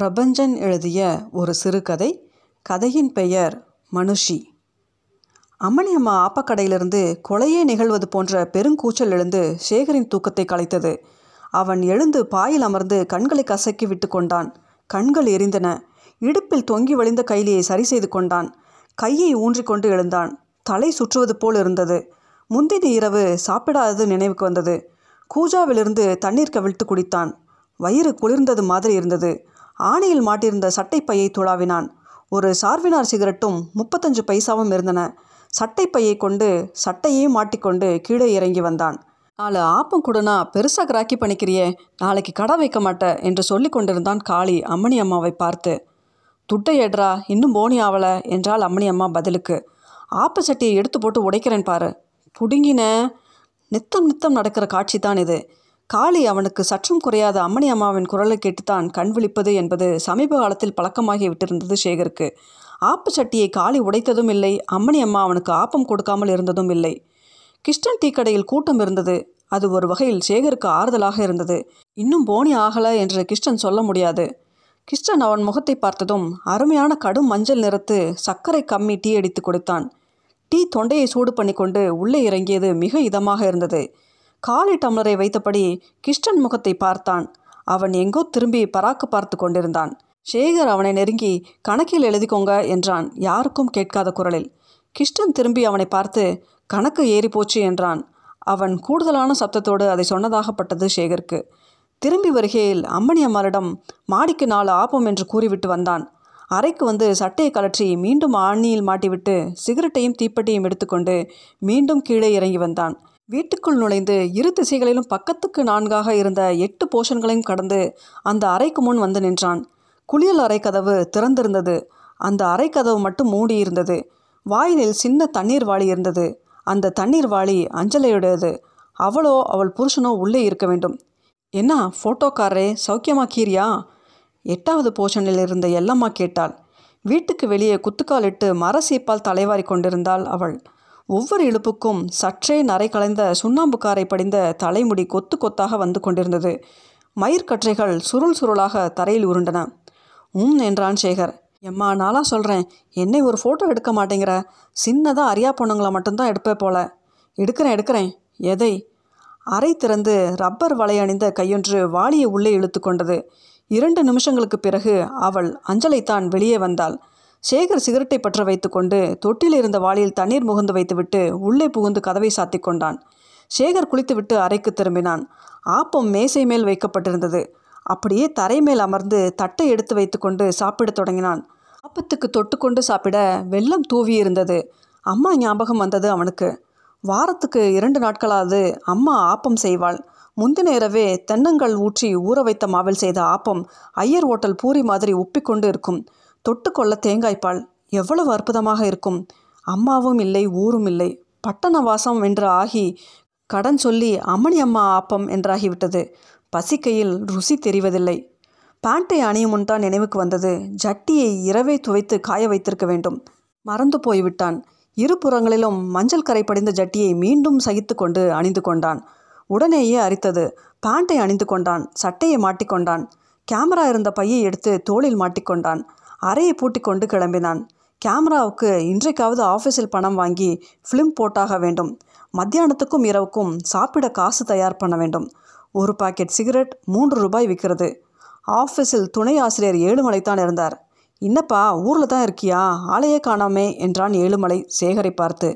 பிரபஞ்சன் எழுதிய ஒரு சிறுகதை. கதையின் பெயர் மனுஷி. அம்மணி அம்மா ஆப்பக்கடையிலிருந்து கொலையே நிகழ்வது போன்ற பெருங்கூச்சல் எழுந்து சேகரின் தூக்கத்தை கலைத்தது. அவன் எழுந்து பாயில் அமர்ந்து கண்களை கசக்கி விட்டு கொண்டான். கண்கள் எரிந்தன. இடுப்பில் தொங்கி வழிந்த கைலியை சரி செய்து கொண்டான். கையை ஊன்றிக்கொண்டு எழுந்தான். தலை சுற்றுவது போல் இருந்தது. முந்தின இரவு சாப்பிடாதது நினைவுக்கு வந்தது. கூஜாவிலிருந்து தண்ணீர் கவிழ்த்து குடித்தான். வயிறு குளிர்ந்தது மாதிரி இருந்தது. ஆணையில் மாட்டியிருந்த சட்டைப்பையை துளாவினான். ஒரு சார்வினார் சிகரெட்டும் முப்பத்தஞ்சு பைசாவும் இருந்தன. சட்டைப்பையை கொண்டு சட்டையையும் மாட்டிக்கொண்டு கீழே இறங்கி வந்தான். நாலு ஆப்பம் கொடுனா பெருசாக கிராக்கி பண்ணிக்கிறியே. நாளைக்கு கடை வைக்க மாட்டேன் என்று சொல்லி கொண்டிருந்தான் காளி அம்மணி அம்மாவை பார்த்து. துட்டை ஏட்ரா இன்னும் போனி ஆவல என்றால் அம்மணி அம்மா பதிலுக்கு. ஆப்ப சட்டியை எடுத்து போட்டு உடைக்கிறேன் பாரு. புடுங்கின நித்தம் நித்தம் நடக்கிற காட்சி தான் இது. காளி அவனுக்கு சற்றும் குறையாத அம்மணி அம்மாவின் குரலை கேட்டுத்தான் கண் விழிப்பது என்பது சமீப காலத்தில் பழக்கமாகி விட்டிருந்தது சேகருக்கு. ஆப்பு சட்டியை காளி உடைத்ததும் இல்லை அம்மணி அம்மா அவனுக்கு ஆப்பம் கொடுக்காமல் இருந்ததும் இல்லை. கிருஷ்ணன் டீ கடையில் கூட்டம் இருந்தது. அது ஒரு வகையில் சேகருக்கு ஆறுதலாக இருந்தது. இன்னும் போனி ஆகலை என்று கிருஷ்ணன் சொல்ல முடியாது. கிருஷ்ணன் அவன் முகத்தை பார்த்ததும் அருமையான கடும் மஞ்சள் நிறத்து சர்க்கரை கம்மி டீ அடித்து கொடுத்தான். டீ தொண்டையை சூடு பண்ணி கொண்டு உள்ளே இறங்கியது மிக இதமாக இருந்தது. காலி டம்ளரை வைத்தபடி கிஷ்டன் முகத்தை பார்த்தான். அவன் எங்கோ திரும்பி பராக்கு பார்த்து கொண்டிருந்தான். சேகர் அவனை நெருங்கி கணக்கில் எழுதிக்கோங்க என்றான். யாருக்கும் கேட்காத குரலில். கிஷ்டன் திரும்பி அவனை பார்த்து கணக்கு ஏறி போச்சு என்றான். அவன் கூடுதலான சப்தத்தோடு அதை சொன்னதாகப்பட்டது சேகருக்கு. திரும்பி வருகையில் அம்மணி அம்மாளிடம் மாடிக்கு நாலு ஆப்பம் என்று கூறிவிட்டு வந்தான். அறைக்கு வந்து சட்டையை கலற்றி மீண்டும் ஆணியில் மாட்டிவிட்டு சிகரெட்டையும் தீப்பெட்டியும் எடுத்துக்கொண்டு மீண்டும் கீழே இறங்கி வந்தான். வீட்டுக்குள் நுழைந்து இரு திசைகளிலும் பக்கத்துக்கு நான்காக இருந்த எட்டு போஷன்களையும் கடந்து அந்த அறைக்கு முன் வந்து நின்றான். குளியல் அறை கதவு திறந்திருந்தது. அந்த அறை கதவு மட்டும் மூடியிருந்தது வாயிலில் சின்ன தண்ணீர் வாளி இருந்தது. அந்த தண்ணீர் வாளி அஞ்சலையுடையது. அவளோ அவள் புருஷனோ உள்ளே இருக்க வேண்டும். என்ன ஃபோட்டோக்காரரே சௌக்கியமா கீரியா எட்டாவது போர்ஷனில் இருந்த எல்லம்மா கேட்டாள். வீட்டுக்கு வெளியே குத்துக்காலிட்டு மர சீப்பால் தலைவாரி கொண்டிருந்தாள் அவள். ஒவ்வொரு இழுப்புக்கும் சற்றே நரை கலைந்த சுண்ணாம்புக்காரை படிந்த தலைமுடி கொத்து கொத்தாக வந்து கொண்டிருந்தது. மயிர்கற்றைகள் சுருள் சுருளாக தரையில் உருண்டன. உம் என்றான் சேகர். எம்மா நாளாக சொல்கிறேன் என்னை ஒரு ஃபோட்டோ எடுக்க மாட்டேங்கிற. சின்னதாக அரியா பொண்ணுங்களை மட்டும்தான் எடுப்பே போல. எடுக்கிறேன் எடுக்கிறேன். எதை? அறை திறந்து ரப்பர் வலை அணிந்த கையொன்று வாளியை உள்ளே இழுத்து கொண்டது. இரண்டு நிமிஷங்களுக்கு பிறகு அவள் அஞ்சலைத்தான் வெளியே வந்தாள். சேகர் சிகரெட்டை பற்ற வைத்துக்கொண்டு தொட்டில் இருந்த வாளியில் தண்ணீர் முகந்து வைத்துவிட்டு உள்ளே புகுந்து கதவை சாத்தி கொண்டான். சேகர் குளித்துவிட்டு அறைக்கு திரும்பினான். ஆப்பம் மேசை மேல் வைக்கப்பட்டிருந்தது. அப்படியே தரை மேல் அமர்ந்து தட்டை எடுத்து வைத்துக்கொண்டு சாப்பிடத் தொடங்கினான். ஆப்பத்துக்கு தொட்டுக்கொண்டு சாப்பிட வெள்ளம் தூவி இருந்தது அம்மா ஞாபகம் வந்தது அவனுக்கு. வாரத்துக்கு இரண்டு நாட்களாவது அம்மா ஆப்பம் செய்வாள். முந்தின இரவே தென்னங்கள் ஊற்றி ஊற வைத்த மாவில் செய்த ஆப்பம் ஐயர் ஓட்டல் பூரி மாதிரி உப்பிக்கொண்டு இருக்கும். தொட்டுக்கொள்ள தேங்காய்ப்பால் எவ்வளவு அற்புதமாக இருக்கும். அம்மாவும் இல்லை ஊரும் இல்லை. பட்டண வாசம் என்று ஆகி கடன் சொல்லி அம்மணி அம்மா ஆப்பம் என்றாகிவிட்டது. பசிக்கையில் ருசி தெரிவதில்லை. பேண்ட்டை அணியும் முன் தான் நினைவுக்கு வந்தது. ஜட்டியை இரவே துவைத்து காய வைத்திருக்க வேண்டும். மறந்து போய்விட்டான். இருபுறங்களிலும் மஞ்சள் கரை படிந்த ஜட்டியை மீண்டும் சகித்து கொண்டு அணிந்து கொண்டான். உடனேயே அரித்தது. பேண்ட்டை அணிந்து கொண்டான். சட்டையை மாட்டிக்கொண்டான் கேமரா இருந்த பையை எடுத்து தோளில் மாட்டிக்கொண்டான் அறையை பூட்டி கொண்டு கிளம்பினான். கேமராவுக்கு இன்றைக்காவது ஆஃபீஸில் பணம் வாங்கி ஃபிலிம் போட்டாக வேண்டும். மத்தியானத்துக்கும் இரவுக்கும் சாப்பிட காசு தயார் பண்ண வேண்டும். ஒரு பாக்கெட் சிகரெட் மூன்று ரூபாய் விற்கிறது. ஆஃபீஸில் துணை ஆசிரியர் ஏழுமலை தான் இருந்தார். என்னப்பா ஊரில் தான் இருக்கியா? ஆளையே காணாமே என்றான் ஏழுமலை சேகரை பார்த்து.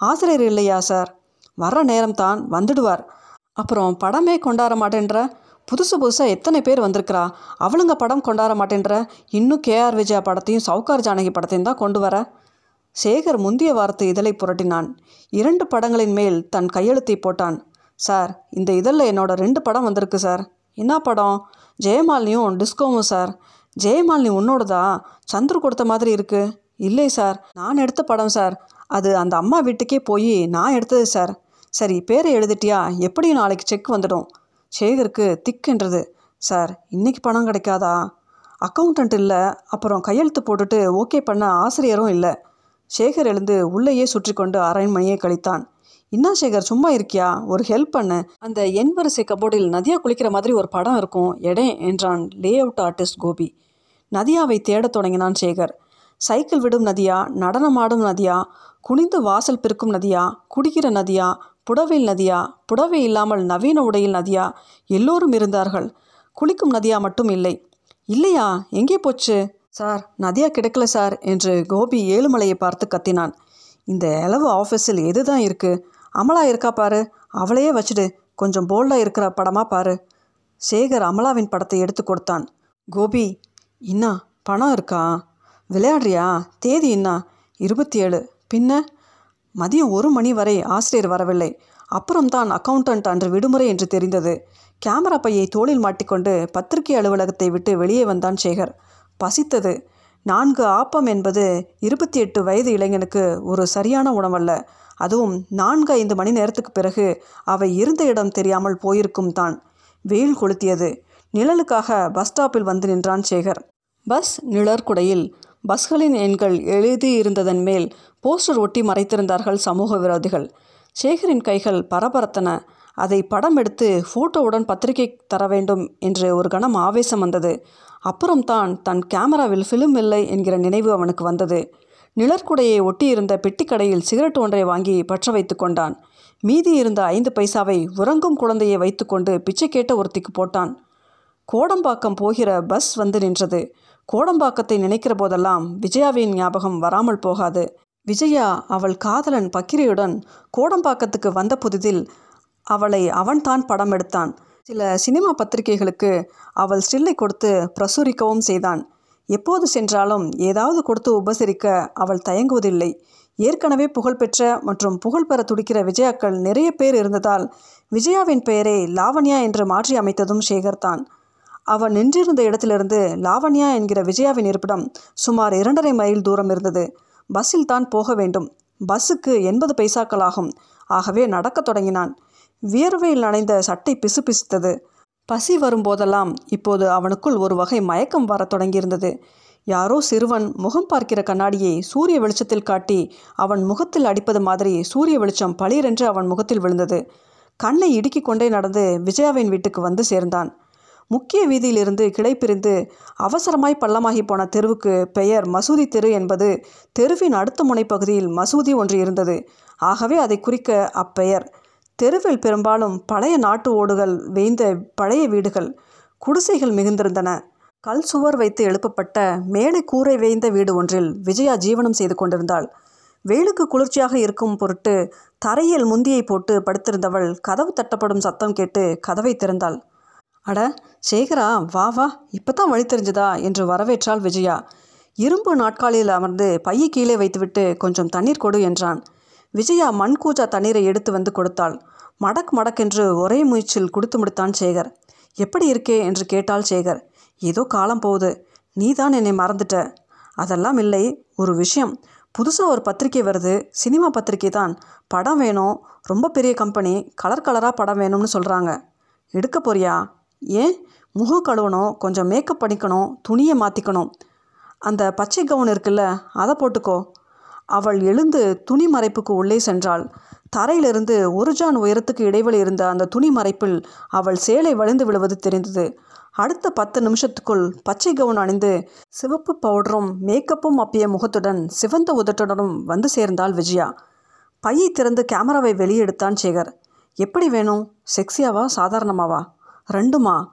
ஆசிரியர் இல்லையா சார்? வர்ற நேரம்தான் வந்துடுவார். அப்புறம் படமே கொண்டாட மாட்டேன்ற? புதுசு புதுசாக எத்தனை பேர் வந்திருக்கிறா? அவளுங்க படம் கொண்டாட மாட்டேன்ற? இன்னும் கேஆர் விஜயா படத்தையும் சவுகார் ஜானகி படத்தையும் தான் கொண்டு வர? சேகர் முந்திய வாரத்து இதழை புரட்டினான். இரண்டு படங்களின் மேல் தன் கையெழுத்தை போட்டான். சார் இந்த இதழில் என்னோட ரெண்டு படம் வந்திருக்கு சார். என்ன படம்? ஜெயமாலினியும் டிஸ்கோவும் சார். ஜெயமாலினி உன்னோடதா? சந்துரு கொடுத்த மாதிரி இருக்கு. இல்லை சார். நான் எடுத்த படம் சார். அது அந்த அம்மா வீட்டுக்கே போய் நான் எடுத்தது சார். சரி பேரை எழுதிட்டியா? எப்படியும் நாளைக்கு செக் வந்துடும். சேகருக்கு திக்குன்றது. சார் இன்னைக்கு பணம் கிடைக்காதா? அக்கௌண்டன்ட் இல்லை. அப்புறம் கையெழுத்து போட்டுட்டு ஓகே பண்ண ஆசிரியரும் இல்லை. சேகர் எழுந்து உள்ளேயே சுற்றி கொண்டு அரை மணியை கழித்தான். இன்னா சேகர் சும்மா இருக்கியா? ஒரு ஹெல்ப் பண்ணு. அந்த எண் வரிசை கபோர்டில் நதியா குளிக்கிற மாதிரி ஒரு படம் இருக்கும். எடே என்றான் லே அவுட் ஆர்டிஸ்ட் கோபி. நதியாவை தேடத் தொடங்கினான் சேகர். சைக்கிள் விடும் நதியா? நடனமாடும் நதியா? குனிந்து வாசல் பிறக்கும் நதியா? குடிக்கிற நதியா? புடவையில் நதியா? புடவை இல்லாமல் நவீன உடையில் நதியா? எல்லோரும் இருந்தார்கள். குளிக்கும் நதியா மட்டும் இல்லை. இல்லையா? எங்கே போச்சு? சார் நதியா கிடைக்கல சார் என்று கோபி ஏழுமலையை பார்த்து கத்தினான். இந்த அளவு ஆஃபீஸில் எது தான் இருக்குது அமலா இருக்கா பாரு. அவளையே வச்சுடு. கொஞ்சம் போல்டாக இருக்கிற படமாக பாரு. சேகர் அமலாவின் படத்தை எடுத்து கொடுத்தான். கோபி இன்னா பணம் இருக்கா? விளையாடுறியா? தேதி என்ன இருபத்தி ஏழு. பின்ன? மதியம் ஒரு மணி வரை ஆசிரியர் வரவில்லை. அப்புறம்தான் அக்கவுண்டன்ட் அன்று விடுமுறை என்று தெரிந்தது. கேமரா பையை தோளில் மாட்டிக்கொண்டு பத்திரிகை அலுவலகத்தை விட்டு வெளியே வந்தான் சேகர். பசித்தது. நான்கு ஆப்பம் என்பது இருபத்தி எட்டு வயது இளைஞனுக்கு ஒரு சரியான உணவல்ல. அதுவும் நான்கு ஐந்து மணி நேரத்துக்கு பிறகு அவை இருந்த இடம் தெரியாமல் போயிருக்கும் தான். வெயில் கொளுத்தியது. நிழலுக்காக பஸ் ஸ்டாப்பில் வந்து நின்றான் சேகர். பஸ் நிழற்குடையில் பஸ்களின் எண்கள் எழுதியிருந்ததன் மேல் போஸ்டர் ஒட்டி மறைத்திருந்தார்கள் சமூக விரோதிகள். சேகரின் கைகள் பரபரத்தன. அதை படம் எடுத்து ஃபோட்டோவுடன் பத்திரிகை தர வேண்டும் என்று ஒரு கணம் ஆவேசம் வந்தது. அப்புறம்தான் தன் கேமராவில் ஃபிலிம் இல்லை என்கிற நினைவு அவனுக்கு வந்தது. நிழற்குடையை ஒட்டியிருந்த பெட்டிக்கடையில் சிகரெட் ஒன்றை வாங்கி பற்ற வைத்து கொண்டான். மீதி இருந்த ஐந்து பைசாவை உறங்கும் குழந்தையை வைத்துக்கொண்டு பிச்சை கேட்ட ஒருத்திக்கு போட்டான். கோடம்பாக்கம் போகிற பஸ் வந்து நின்றது. கோடம்பாக்கத்தை நினைக்கிற போதெல்லாம் விஜயாவின் ஞாபகம் வராமல் போகாது. விஜயா அவள் காதலன் பக்கிரியுடன் கோடம்பாக்கத்துக்கு வந்த புதிதில் அவளை அவன்தான் படம் எடுத்தான். சில சினிமா பத்திரிகைகளுக்கு அவள் ஸ்டில்லை கொடுத்து பிரசுரிக்கவும் செய்தான். எப்போது சென்றாலும் ஏதாவது கொடுத்து உபசரிக்க அவள் தயங்குவதில்லை. ஏற்கனவே புகழ்பெற்ற மற்றும் புகழ் பெற துடிக்கிற விஜயாக்கள் நிறைய பேர் இருந்ததால் விஜயாவின் பெயரை லாவண்யா என்று மாற்றி அமைத்ததும் சேகர்தான். அவன் நின்றிருந்த இடத்திலிருந்து லாவண்யா என்கிற விஜயாவின் இருப்பிடம் சுமார் இரண்டரை மைல் தூரம் இருந்தது. பஸ்ஸில் தான் போக வேண்டும். பஸ்ஸுக்கு எண்பது பைசாக்கள் ஆகும். ஆகவே நடக்கத் தொடங்கினான். வியர்வையில் நனைந்த சட்டை பிசு பிசுத்தது. பசி வரும்போதெல்லாம் இப்போது அவனுக்குள் ஒரு வகை மயக்கம் வரத் தொடங்கியிருந்தது. யாரோ சிறுவன் முகம் பார்க்கிற கண்ணாடியை சூரிய வெளிச்சத்தில் காட்டி அவன் முகத்தில் அடிப்பது மாதிரி சூரிய வெளிச்சம் பளிரென்று அவன் முகத்தில் விழுந்தது. கண்ணை இடுக்கிக் கொண்டே நடந்து விஜயாவின் வீட்டுக்கு வந்து சேர்ந்தான். முக்கிய வீதியிலிருந்து கிளை பிரிந்து அவசரமாய் பள்ளமாகி போன தெருவுக்கு பெயர் மசூதி தெரு என்பது தெருவின் அடுத்த முனைப்பகுதியில் மசூதி ஒன்று இருந்தது. ஆகவே அதை குறிக்க அப்பெயர். தெருவில் பெரும்பாலும் பழைய நாட்டு ஓடுகள் வேய்ந்த பழைய வீடுகள் குடிசைகள் மிகுந்திருந்தன. கல் சுவர் வைத்து எழுப்பப்பட்ட மேலே கூரை வேய்ந்த வீடு ஒன்றில் விஜயா ஜீவனம் செய்து கொண்டிருந்தாள். வெயிலுக்கு குளிர்ச்சியாக இருக்கும் பொருட்டு தரையில் முந்தியை போட்டு படுத்திருந்தவள் கதவு தட்டப்படும் சத்தம் கேட்டு கதவை திறந்தாள். அட சேகரா வா வா இப்போ தான் வழி தெரிஞ்சதா? என்று வரவேற்றாள் விஜயா. இரும்பு நாட்காலியில் அமர்ந்து பையை கீழே வைத்துவிட்டு கொஞ்சம் தண்ணீர் கொடு என்றான். விஜயா மண் கூஜா தண்ணீரை எடுத்து வந்து கொடுத்தாள். மடக் மடக்கென்று ஒரே முயற்சியில் கொடுத்து முடித்தான் சேகர். எப்படி இருக்கே? என்று கேட்டாள் சேகர். ஏதோ காலம் போகுது. நீ தான் என்னை மறந்துட்ட. அதெல்லாம் இல்லை. ஒரு விஷயம். புதுசாக ஒரு பத்திரிக்கை வருது. சினிமா பத்திரிக்கை தான். படம் வேணும். ரொம்ப பெரிய கம்பெனி. கலர் கலராக படம் வேணும்னு சொல்கிறாங்க எடுக்க போறியா? ஏன்? முகம் கழுவணும் கொஞ்சம் மேக்கப் பண்ணிக்கணும் துணியை மாற்றிக்கணும் அந்த பச்சை கவுன் இருக்குல்ல அதை போட்டுக்கோ. அவள் எழுந்து துணி மறைப்புக்கு உள்ளே சென்றாள். தரையிலிருந்து ஒரு ஜான் உயரத்துக்கு இடைவெளி இருந்த அந்த துணி மறைப்பில் அவள் சேலை வழிந்து விழுவது தெரிந்தது. அடுத்த பத்து நிமிஷத்துக்குள் பச்சை கவுன் அணிந்து சிவப்பு பவுடரும் மேக்கப்பும் அப்பிய முகத்துடன் சிவந்த உதட்டுடனும் வந்து சேர்ந்தாள் விஜயா. பையை திறந்து கேமராவை வெளியே எடுத்தான் சேகர். எப்படி வேணும்? செக்ஸியாவா சாதாரணமாவா? ரெண்டுமா?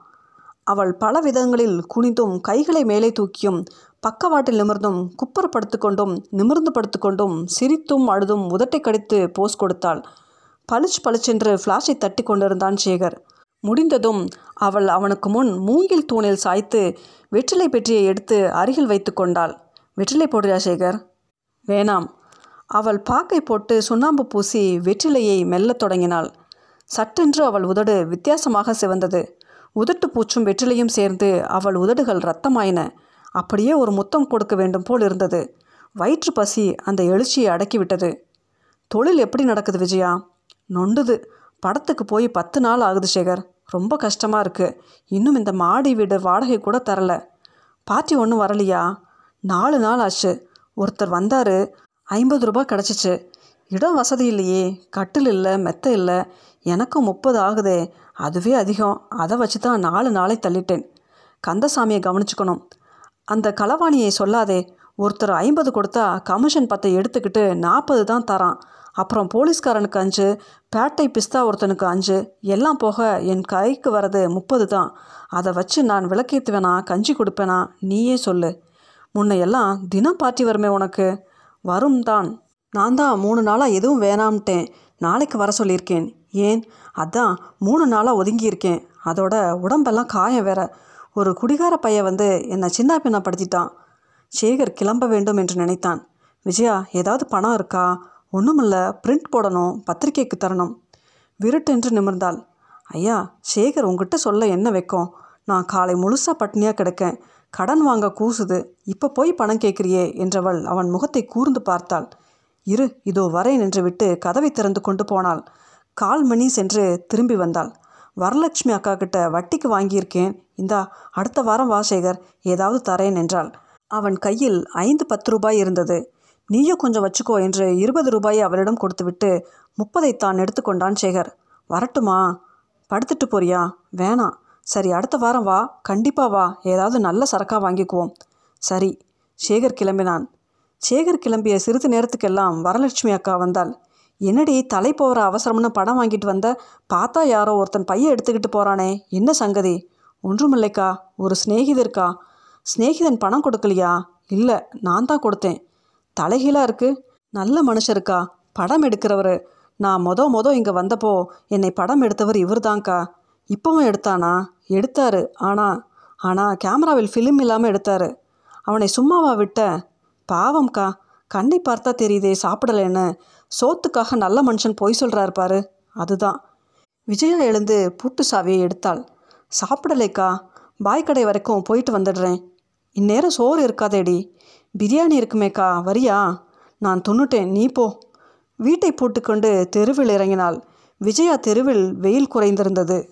அவள் பல விதங்களில் குனிந்தும் கைகளை மேலே தூக்கியும் பக்கவாட்டில் நிமிர்ந்தும் குப்புற படுத்துக்கொண்டும் நிமிர்ந்து படுத்துக்கொண்டும் சிரித்தும் அழுதும் உதட்டை கடித்து போஸ் கொடுத்தாள். பளிச்சு பளிச்சென்று ஃப்ளாஷை தட்டி கொண்டிருந்தான் சேகர். முடிந்ததும் அவள் அவனுக்கு முன் மூங்கில் தூணில் சாய்த்து வெற்றிலை பெட்டியை எடுத்து அருகில் வைத்து கொண்டாள். வெற்றிலை போடுறியா சேகர்? வேணாம். அவள் பாக்கை போட்டு சுண்ணாம்பு பூசி வெற்றிலையை மெல்லத் தொடங்கினாள். சட்டென்று அவள் உதடு வித்தியாசமாக சிவந்தது. உதட்டு பூச்சும் வெற்றிலையும் சேர்ந்து அவள் உதடுகள் ரத்தமாயின. அப்படியே ஒரு முத்தம் கொடுக்க வேண்டும் போல் இருந்தது. வயிற்று பசி அந்த எழுச்சியை அடக்கிவிட்டது. தொழில் எப்படி நடக்குது விஜயா? நொண்டுது. படத்துக்கு போய் பத்து நாள் ஆகுது சேகர். ரொம்ப கஷ்டமாக இருக்குது இன்னும் இந்த மாடி வீடு வாடகை கூட தரல. பாட்டி ஒன்றும் வரலையா? நாலு நாள் ஆச்சு. ஒருத்தர் வந்தார். ஐம்பது ரூபாய் கிடச்சிச்சு. இடம் வசதி இல்லையே. கட்டில் இல்லை மெத்த இல்லை. எனக்கும் முப்பது ஆகுதே. அதுவே அதிகம். அதை வச்சு தான் நாலு நாளை தள்ளிட்டேன். கந்தசாமியை கவனிச்சுக்கணும். அந்த களவாணியை சொல்லாதே. ஒருத்தர் ஐம்பது கொடுத்தா கமிஷன் பத்தை எடுத்துக்கிட்டு நாற்பது தான் தரான். அப்புறம் போலீஸ்காரனுக்கு அஞ்சு பேட்டை பிஸ்தா ஒருத்தனுக்கு அஞ்சு எல்லாம் போக என் கைக்கு வரது முப்பது தான். அதை வச்சு நான் விளக்கேற்றுவேனா கஞ்சி கொடுப்பேனா? நீயே சொல்லு. முன்னையெல்லாம் தினம் பார்ட்டி வருமே உனக்கு? வரும் தான் நான் தான் மூணு நாளாக எதுவும் வேணாம்ட்டேன். நாளைக்கு வர சொல்லியிருக்கேன். ஏன்? அதான் மூணு நாளாக ஒதுங்கியிருக்கேன். அதோட உடம்பெல்லாம் காயம் வேற. ஒரு குடிகார பையன் வந்து என்னை சின்ன பின்னப்படுத்திட்டான் சேகர் கிளம்ப வேண்டும் என்று நினைத்தான். விஜயா ஏதாவது பணம் இருக்கா? ஒன்றுமில்ல பிரிண்ட் போடணும் பத்திரிக்கைக்கு தரணும். விருட்டென்று நிமிர்ந்தாள். ஐயா சேகர் உங்ககிட்ட சொல்ல என்ன வைக்கும்? நான் காலை முழுசாக பட்னியாக கிடக்கேன். கடன் வாங்க கூசுது. இப்போ போய் பணம் கேட்குறியே என்றவள் அவன் முகத்தை கூர்ந்து பார்த்தாள். இரு இதோ வரேன் என்று விட்டு கதவை திறந்து கொண்டு போனாள். கால் மணி சென்று திரும்பி வந்தாள். வரலட்சுமி அக்கா கிட்ட வட்டிக்கு வாங்கியிருக்கேன். இந்தா அடுத்த வாரம் வா சேகர். ஏதாவது தரேன் என்றாள். அவன் கையில் ஐந்து பத்து ரூபாய் இருந்தது. நீயும் கொஞ்சம் வச்சுக்கோ என்று இருபது ரூபாயை அவளிடம் கொடுத்துவிட்டு முப்பதை தான் எடுத்துக்கொண்டான் சேகர். வரட்டுமா? படுத்துட்டு போறியா? வேணாம். சரி அடுத்த வாரம் வா. கண்டிப்பாக வா. ஏதாவது நல்ல சரக்காக வாங்கிக்குவோம். சரி. சேகர் கிளம்பினான். சேகர் கிளம்பிய சிறிது நேரத்துக்கெல்லாம் வரலட்சுமி அக்கா வந்தாள். என்னடி தலை போகிற அவசரம்னு படம் வாங்கிட்டு வந்த? பார்த்தா யாரோ ஒருத்தன் பையன் எடுத்துக்கிட்டு போகிறானே என்ன சங்கதி? ஒன்றுமில்லைக்கா. ஒரு சிநேகிதர்க்கா சிநேகிதன் பணம் கொடுக்கலையா? இல்லை நான் தான் கொடுத்தேன். தலைகீழாக இருக்குது நல்ல மனுஷருக்கா. படம் எடுக்கிறவர். நான் மொத மொத இங்கே வந்தப்போ என்னை படம் எடுத்தவர் இவர் தான்க்கா இப்போவும் எடுத்தானா? எடுத்தாரு. ஆனால் ஆனால் கேமராவில் ஃபிலிம் இல்லாமல் எடுத்தாரு. அவனை சும்மாவா விட்ட? பாவம்க்கா. கண்ணை பார்த்தா தெரியுதே சாப்பிடலைன்னு. சோத்துக்காக நல்ல மனுஷன் பொய் சொல்கிறாரு பாரு. அதுதான். விஜயா எழுந்து பூட்டு சாவியை எடுத்தாள். சாப்பிடலைக்கா? பாய்க்கடை வரைக்கும் போயிட்டு வந்துடுறேன். இந்நேரம் சோறு இருக்காதேடி. பிரியாணி இருக்குமேக்கா வரியா? நான் துண்ணுட்டேன் நீ போ. வீட்டை பூட்டுக்கொண்டு தெருவில் இறங்கினாள். விஜயா தெருவில் வெயில் குறைந்திருந்தது.